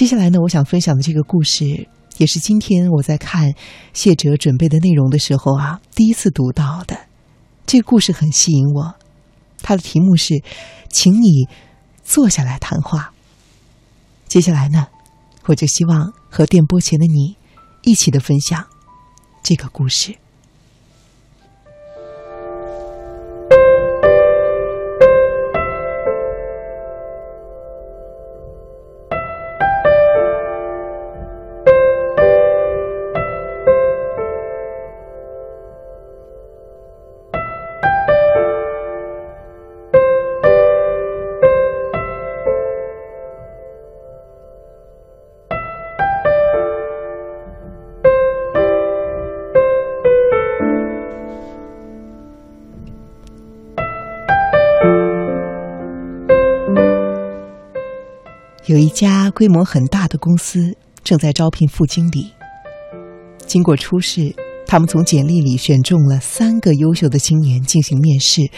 接下来呢，我想分享的这个故事，也是今天我在看谢哲准备的内容的时候啊，第一次读到的。这个故事很吸引我，它的题目是“请你坐下来谈话”。接下来呢，我就希望和电波前的你一起的分享这个故事。有一家规模很大的公司正在招聘副经理。经过初试，他们从简历里选中了三个优秀的青年进行面试，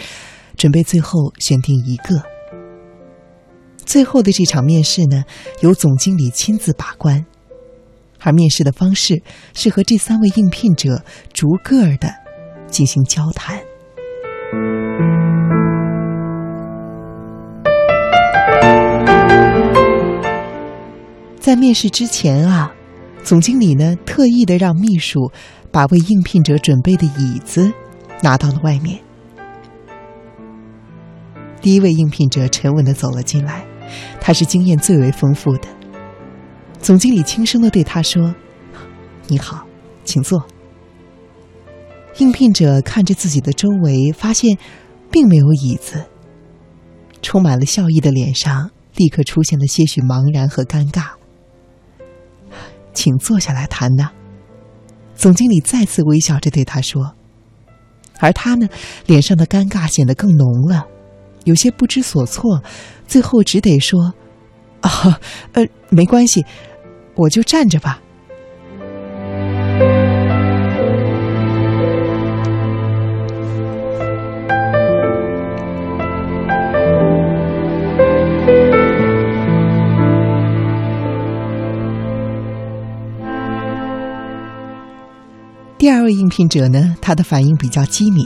准备最后选定一个。最后的这场面试呢，由总经理亲自把关，而面试的方式是和这三位应聘者逐个的进行交谈。面试之前啊，总经理呢特意的让秘书把为应聘者准备的椅子拿到了外面。第一位应聘者沉稳的走了进来，他是经验最为丰富的。总经理轻声的对他说：“你好，请坐。”应聘者看着自己的周围，发现并没有椅子，充满了笑意的脸上立刻出现了些许茫然和尴尬。请坐下来谈呢。总经理再次微笑着对他说，而他呢，脸上的尴尬显得更浓了，有些不知所措，最后只得说：“啊，呃，没关系，我就站着吧。”第二位应聘者呢，他的反应比较机敏，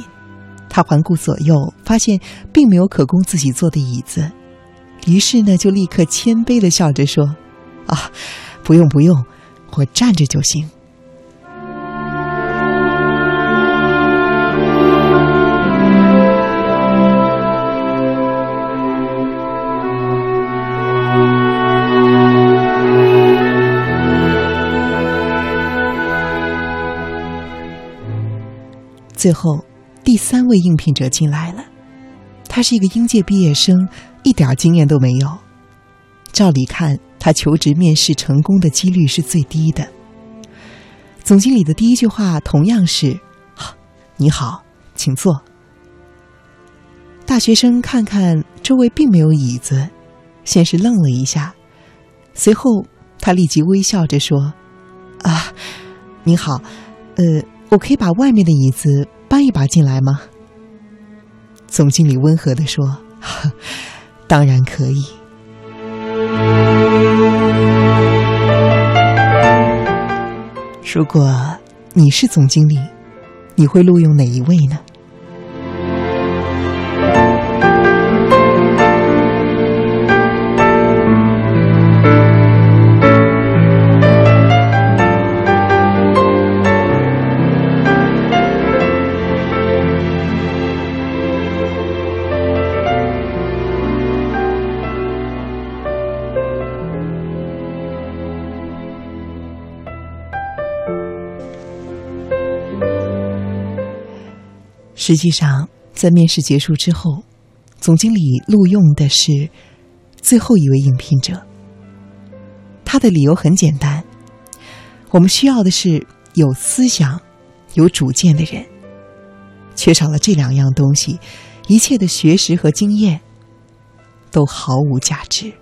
他环顾左右，发现并没有可供自己坐的椅子，于是呢，就立刻谦卑的笑着说：“啊，不用不用，我站着就行。”最后，第三位应聘者进来了，他是一个应届毕业生，一点经验都没有。照理看，他求职面试成功的几率是最低的。总经理的第一句话同样是：“你好，请坐。”大学生看看周围并没有椅子，先是愣了一下，随后他立即微笑着说：“啊，你好，呃。”我可以把外面的椅子搬一把进来吗？总经理温和的说：“ 当然可以。”如果你是总经理，你会录用哪一位呢？实际上，在面试结束之后，总经理录用的是最后一位应聘者。他的理由很简单：我们需要的是有思想、有主见的人。缺少了这两样东西，一切的学识和经验都毫无价值。